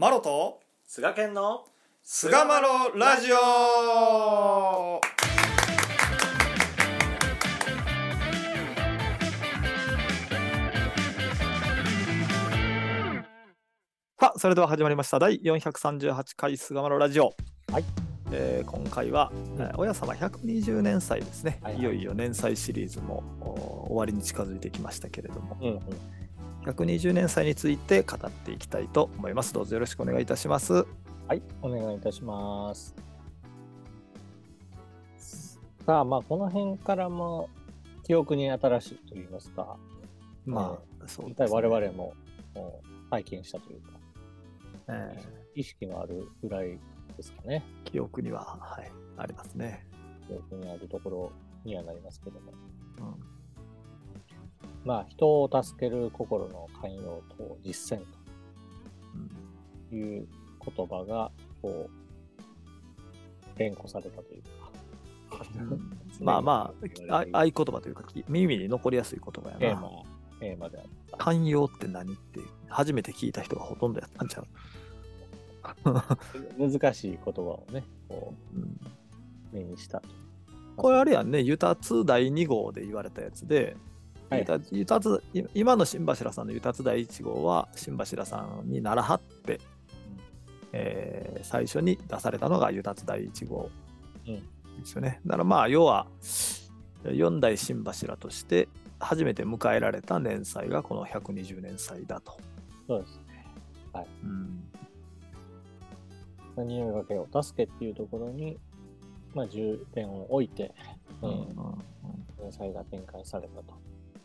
マロと菅健の菅マロラジオ。さあそれでは始まりました。第438回菅マロラジオ。はい、えー今回は、うん。えー親様120年祭ですね、はいはい。いよいよ年祭シリーズもお終わりに近づいてきましたけれども。うんうん120年祭について語っていきたいと思います。どうぞよろしくお願いいたします。はいお願いいたします。さあまあこの辺からも記憶に新しいと言いますか。まあ、そう一体我々ももう体験したというか。え意識のあるぐらいですかね。ー記憶には、はい、ありますね。記憶にあるところにはなりますけども。うんまあ人を助ける心の寛容と実践という言葉がこう連呼されたというか まあまあ、あ合言葉というか、き耳に残りやすい言葉やな。テーマ、であった。寛容って何って初めて聞いた人がほとんどやったんちゃう？難しい言葉をね、こうんう、目にした。これあれやんね、ユタツ第2号で言われたやつで、はい。ユタユタツい今の新柱さんのユタツ第1号は新柱さんに習って、えー最初に出されたのがユタツ第1号うん。ですよね。だからまあ要は4代新柱として初めて迎えられた年祭がこの120年祭だと。そうですね。うん。匂いがけを助けっていうところに、まあ、重点を置いて、えうんー連載が展開されたと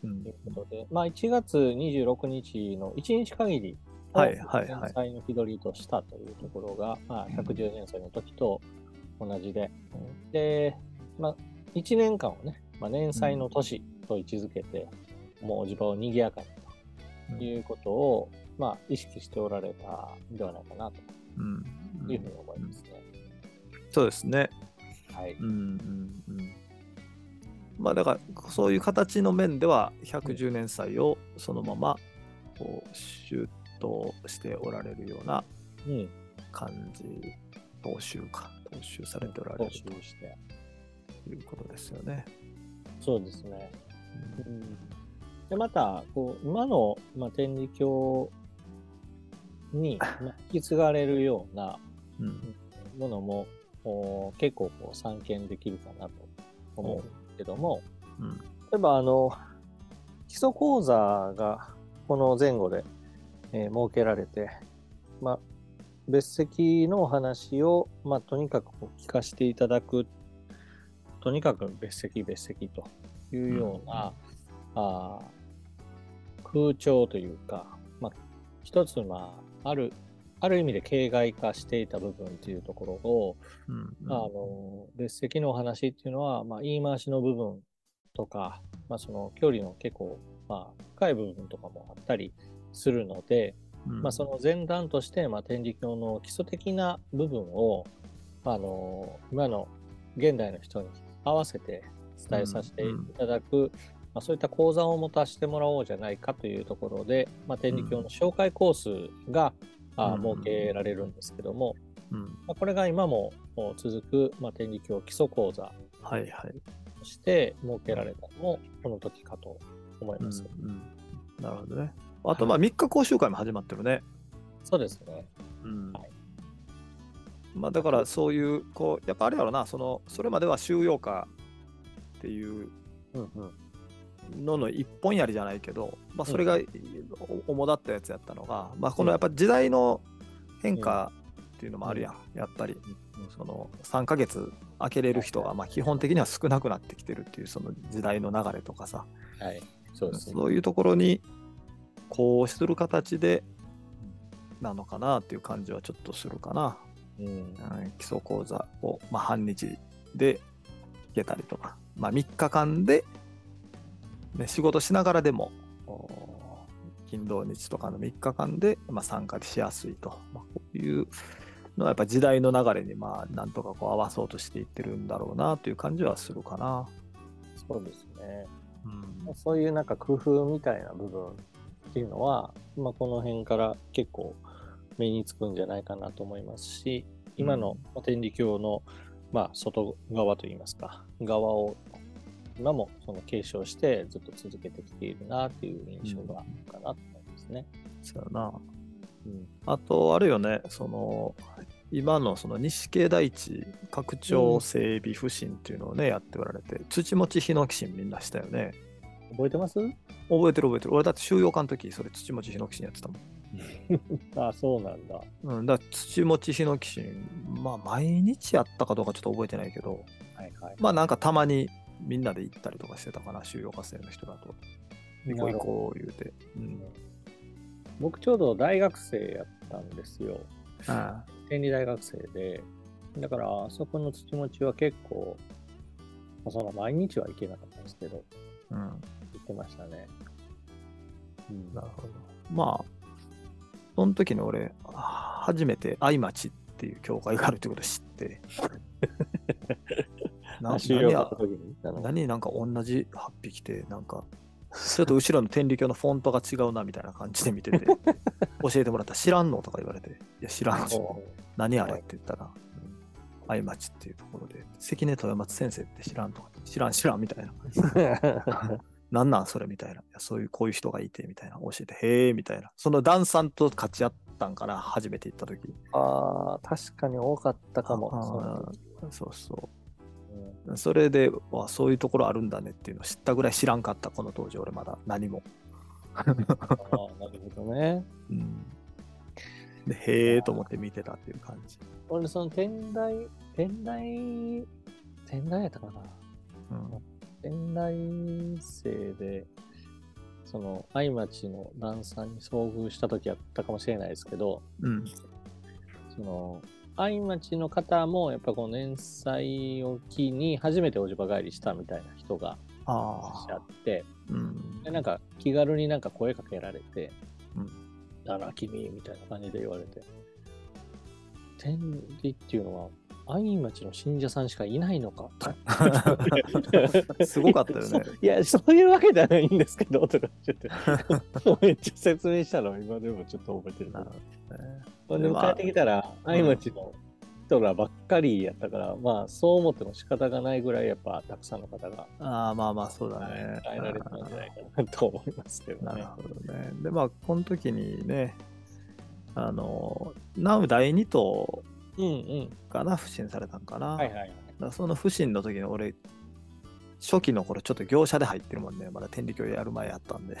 うん。いうことで、まあ、1月26日の1日限りをはいはいはい。連載の日取りとしたというところが、まあ、110年祭の時と同じで、で、まあ、1年間をね、まあ、年祭の年と位置づけて、もう地場を賑やかにということを、まあ、意識しておられたんではないかなとうん。いうふうに思いますね。そうですね。はい。うんうんうんまあだからそういう形の面では110年祭をそのままこう周到しておられるようなうん。感じ踏襲か踏襲されておられ募る集して。ということですよね。そうですね。うん、で、また、こう、今の、まあ、天理教に、まあ、引き継がれるようなうんものも、お結構こう散見できるかなと思うけども、うん。例えばあの基礎講座がこの前後で、えー設けられて、まあ、別席のお話を、まあ、とにかく聞かせていただくとにかく別席別席というような、あー空調というか、まあ、一つ、まあ、あるある意味で形骸化していた部分というところを、うんあの別席のお話っていうのは、まあ、言い回しの部分とか、まあ、その距離の結構、まあ、深い部分とかもあったりするので、うん。まあ、その前段として、まあ、天理教の基礎的な部分を、あの今の現代の人に合わせて伝えさせていただく、まあ、そういった講座を持たせてもらおうじゃないかというところで、まあ、天理教の紹介コースが、あうん設けられるんですけども、うんまあ、これが今もお続く、まあ、天理教基礎講座はいはい。として設けられたのもこの時かと思いうんます。うんなるほどね。あとまあ3日講習会も始まってるね。そうですね。うんはいまあだからそういうこうやっぱあれやろなそのそれまでは収容歌っていううんうん。のの一本やりじゃないけど、まあ、それがお主だったやつやったのが、まあ、このやっぱ時代の変化っていうのもあるやん、やっぱり。その3ヶ月空けれる人がまあ基本的には少なくなってきてるっていうその時代の流れとかさ。はい。そうですね。そういうところにこうする形でなのかなっていう感じはちょっとするかな。うん。うん基礎講座を、まあ、半日で行けたりとか、まあ、3日間で、ね、仕事しながらでもお金土日とかの3日間で、まあ、参加しやすいと、まあ、こういうのはやっぱ時代の流れにまあなんとかこう合わそうとしていってるんだろうなという感じはするかな。そうですね。うんそういうなんか工夫みたいな部分っていうのは、まあ、この辺から結構目につくんじゃないかなと思いますし、今の天理教の、まあ、外側といいますか、側を今もその継承してずっと続けてきているなっていう印象があるかなと思いますね。そうやな。うん。あと、あるよね、その、今のその西系大地拡張整備不振っていうのをね、やっておられて、土持ちヒノキシンみんなしたよね。覚えてます？覚えてる覚えてる。俺だって収容館の時、それ土持ちヒノキシンやってたもん。あそうなんだ。うん、だ土持ちヒノキシン、まあ毎日やったかどうかちょっと覚えてないけど、はいはい。まあなんかたまにみんなで行ったりとかしてたかな、収容課生の人だと。行こう行こう言うて。うん。僕ちょうど大学生やったんですよ。あ天理大学生で。だから、あそこの土持ちは結構、まあ、そんな毎日は行けなかったんですけど、あ、うん。行ってましたね。うんなるほど。まあ、その時に俺、あ初めて愛町っていう教会があるってことを知って。何や。何なんか同じ8匹て、なんか、ちょっと後ろの天理教のフォントが違うなみたいな感じで見てて、教えてもらったら知らんのとか言われて、いや知らんし、お何あれって言ったら、愛町っていうところで、関根豊松先生って知らんとか、知らん知らんみたいな。うなんなんそれみたいな。そういう、こういう人がいてみたいな。教えて、へえみたいな。そのダンさんと勝ち合ったんかな、初めて行った時。ああ、確かに多かったかも。あそうそうんう。それで、わそういうところあるんだねっていうのを知ったぐらい知らんかった、この当時、俺まだ何も。ああ、なるほどね。うん、でへえと思って見てたっていう感じ。俺、その天台、天台、天台やったかな。うん天台生で、その、愛町の段差に遭遇した時やったかもしれないですけど、うん。その、愛町の方も、やっぱこの年祭を機に初めておじば帰りしたみたいな人がいらっしゃ。って、うん。でなんか気軽になんか声かけられて、うんあら、君、みたいな感じで言われて、天理っていうのは、愛町の信者さんしかいないのかとすごかったよね。いや、そういうわけではないんですけど、とか言って、めっちゃ説明したのは今でもちょっと覚えてる。なるほどね。ほんで、まあ帰ってきたら、愛町の人らばっかりやったから、まあ、そう思っても仕方がないぐらい、やっぱ、たくさんの方が、ああ、まあまあ、そうだね。変えられたんじゃないかなと思いますけどね なる。ほどね。で、まあ、この時にね、あの、ナウ第2党うんうん。かな、不審されたんかな。はいはいはい。その不審の時に俺、初期の頃ちょっと業者で入ってるもんね。まだ天理教やる前やったんで。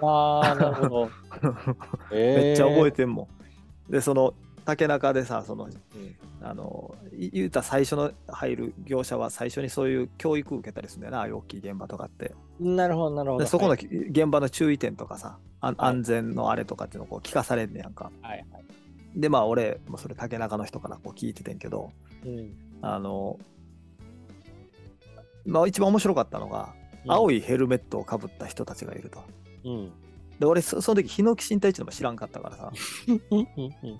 ああ、なるほど。めっちゃ覚えて、てんもん。で、その竹中でさ、その、うんあの、い言うたら最初の入る業者は最初にそういう教育受けたりするんだよな、ああいう大きい現場とかって。なるほど、なるほど。でそこのはい現場の注意点とかさ、あはい安全のあれとかっていうのをこう聞かされんねやんか。はいはい。で、まあ俺、もうそれ竹中の人からこう聞いててんけど、うんあの、まあ一番面白かったのが、青いヘルメットをかぶった人たちがいると。うん。で、俺そ、その時、ヒノキ身体っていうのも知らんかったからさ、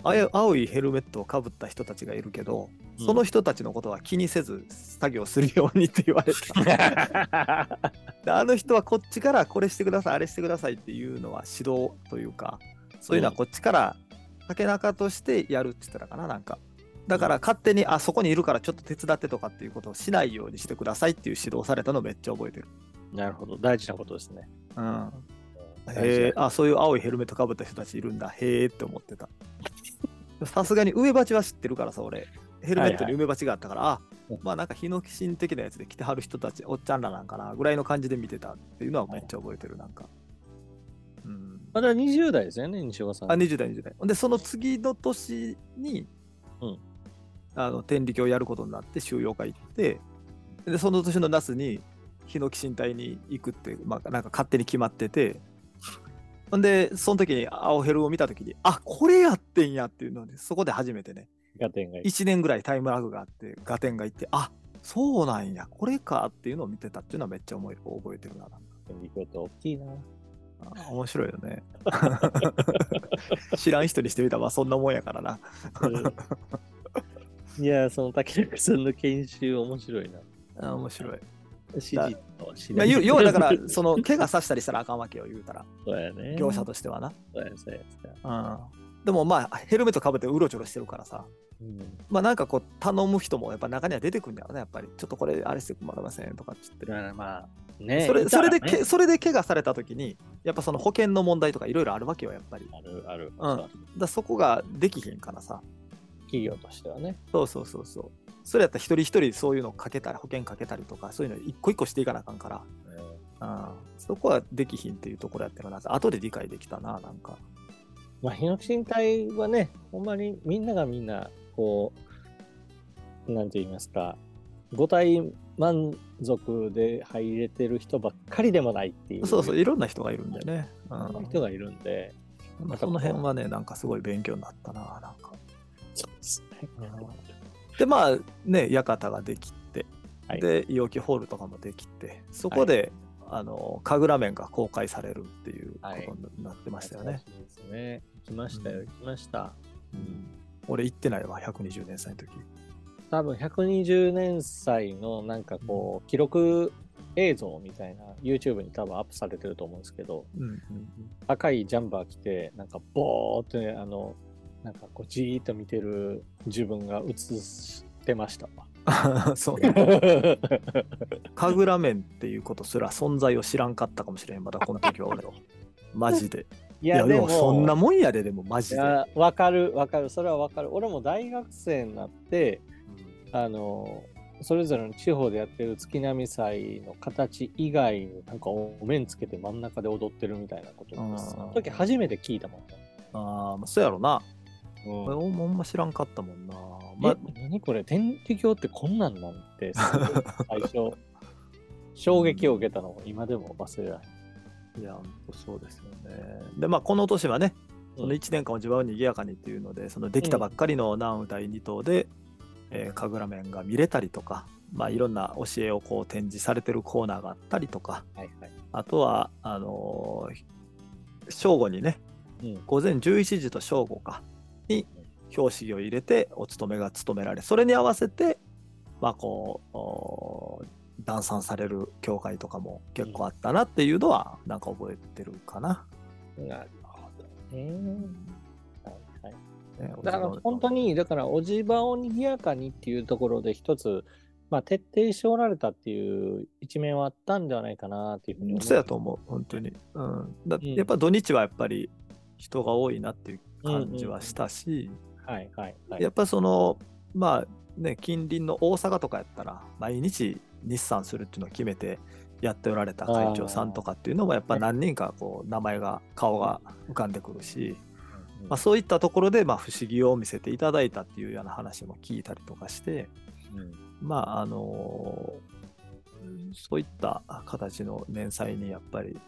青いヘルメットをかぶった人たちがいるけど、その人たちのことは気にせず作業するようにって言われた。であの人はこっちからこれしてください、あれしてくださいっていうのは指導というか、そういうのはこっちから竹中としてやるって言ってたかな、なんか。だから勝手に、あそこにいるからちょっと手伝ってとかっていうことをしないようにしてくださいっていう指導されたのめっちゃ覚えてる。なるほど。大事なことですね。うん。え、あ、そういう青いヘルメットかぶった人たちいるんだ。へえって思ってた。さすがに梅鉢は知ってるからさ、俺。ヘルメットに梅鉢があったから、うんあ、まあなんかヒノキシン的なやつで着てはる人たち、おっちゃんらなんかな、ぐらいの感じで見てたっていうのはめっちゃ覚えてる、なんか。うん。あれは20代ですよね、西岡さん。あ、20代、20代。で、その次の年に、うんあの、天理教やることになって、収容会行って、で、その年の夏に、ヒノキ身体に行くって、まあ、なんか勝手に決まってて、ほんで、その時に青ヘルを見た時に、あ、これやってんやっていうので、そこで初めてね、ガテンがいい。1年ぐらいタイムラグがあって、ガテンがいって、あ、そうなんや、これかっていうのを見てたっていうのはめっちゃ思い覚えてるな。リコって大きいな。あ面白いよね。知らん人にしてみたら、まあそんなもんやからな。いや、その竹中さんの研修面白いな。あ面白い。まあ、要 要はだから、その怪我させたりしたらあかんわけよ、言うたら、そうやね。業者としてはな。そうや、そうや、そうや。うん、でもまあヘルメットかぶってうろちょろしてるからさ。うん。まあなんかこう頼む人もやっぱ中には出てくるんだろうねやっぱり。ちょっとこれあれしてもらえませんとかって。だからまあねそれそれでいたらね。けそれで怪我された時にやっぱその保険の問題とかいろいろあるわけよやっぱり。あるある、うん。そう。らそこができひんからさ。企業としてはね。そうそうそうそうそれやったら一人一人そういうのかけたり保険かけたりとかそういうの一個一個していかなあかんから。うん。そこはできひんっていうところやったらな後で理解できたななんか。まあ、ヒノキシン体はね、ほんまにみんながみんな、こう、なんて言いますか、五体満足で入れてる人ばっかりでもないっていう。そうそういろんな人がいるんでね、ういろんな人がいるんで、ん。まあ、その辺はねなんかすごい勉強になったななんか。そうですね。でまあね館ができて、はい。で陽気ホールとかもできてそこで、あの神楽面が公開されるっていうことになってましたよね、そうですね。行きましたよ、うん。行きました。うん。俺行ってないわ120年祭の時。多分120年祭のなんかこう、記録映像みたいな YouTube に多分アップされてると思うんですけど、うんうん赤いジャンバー着て、なんかボーってね、あの、なんかこうじーっと見てる自分が映してました。そう 神楽面っていうことすら存在を知らんかったかもしれんまだこの時は俺は。マジで。いいやでもそんなもんやででもマジで。わかるわかる。それはわかる。俺も大学生になって、あの、それぞれの地方でやってる月並祭の形以外になんかお面つけて真ん中で踊ってるみたいなことうんをその時初めて聞いたもんね。ああまあそうやろなうん。俺ほんま知らんかったもんな。まあえ、何これ？天地教ってこんなんなんて、最初、衝撃を受けたのを今でも忘れない。いや、本当そうですよね。で、まあ、この年はね、そのうん1年間を自分を賑やかにっていうので、そのできたばっかりの南雨第2島で、えー神楽面が見れたりとか、まあ、いろんな教えをこう展示されてるコーナーがあったりとか、はいはい。あとは、あのー正午にね、うん。午前11時と正午か、に表紙を入れてお勤めが務められ、それに合わせて、まあ、こう、お談算される教会とかも結構あったなっていうのは、なんか覚えてるかな。なるほどね。はいはいねだから本当に、だから、おじばをにぎやかにっていうところで一つ、まあ、徹底しておられたっていう一面はあったんではないかなっていうふうに思う。そうやと思う、本当に。うん、だんやっぱ土日はやっぱり人が多いなっていう感じはしたし、はいはいはい。やっぱその、まあね、近隣の大阪とかやったら、毎日日産するっていうのを決めてやっておられた会長さんとかっていうのも、やっぱ何人かこう名前が、顔が浮かんでくるし、うんまあ、そういったところでまあ不思議を見せていただいたっていうような話も聞いたりとかして、うん。まああのそういった形の年祭にやっぱり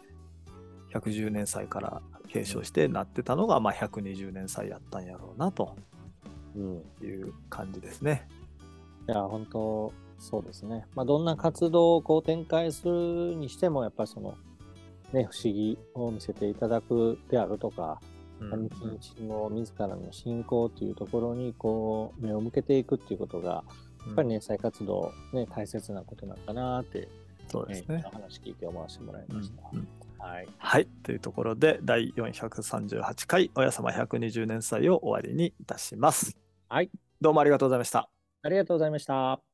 110年祭から継承してなってたのがまあ120年祭やったんやろうなとうんいう感じですね。いや、本当、そうですね。まあ、どんな活動をこう展開するにしても、やっぱりその、ね、不思議を見せていただくであるとか、うん日々の自らの信仰っていうところにこう目を向けていくっていうことが、やっぱり年祭活動、ね、大切なことなのかなって、えそうですねー。話聞いて思わせてもらいうんました。うんはい。はい。というところで、第438回、親様120年祭を終わりにいたします。はい。どうもありがとうございました。ありがとうございました。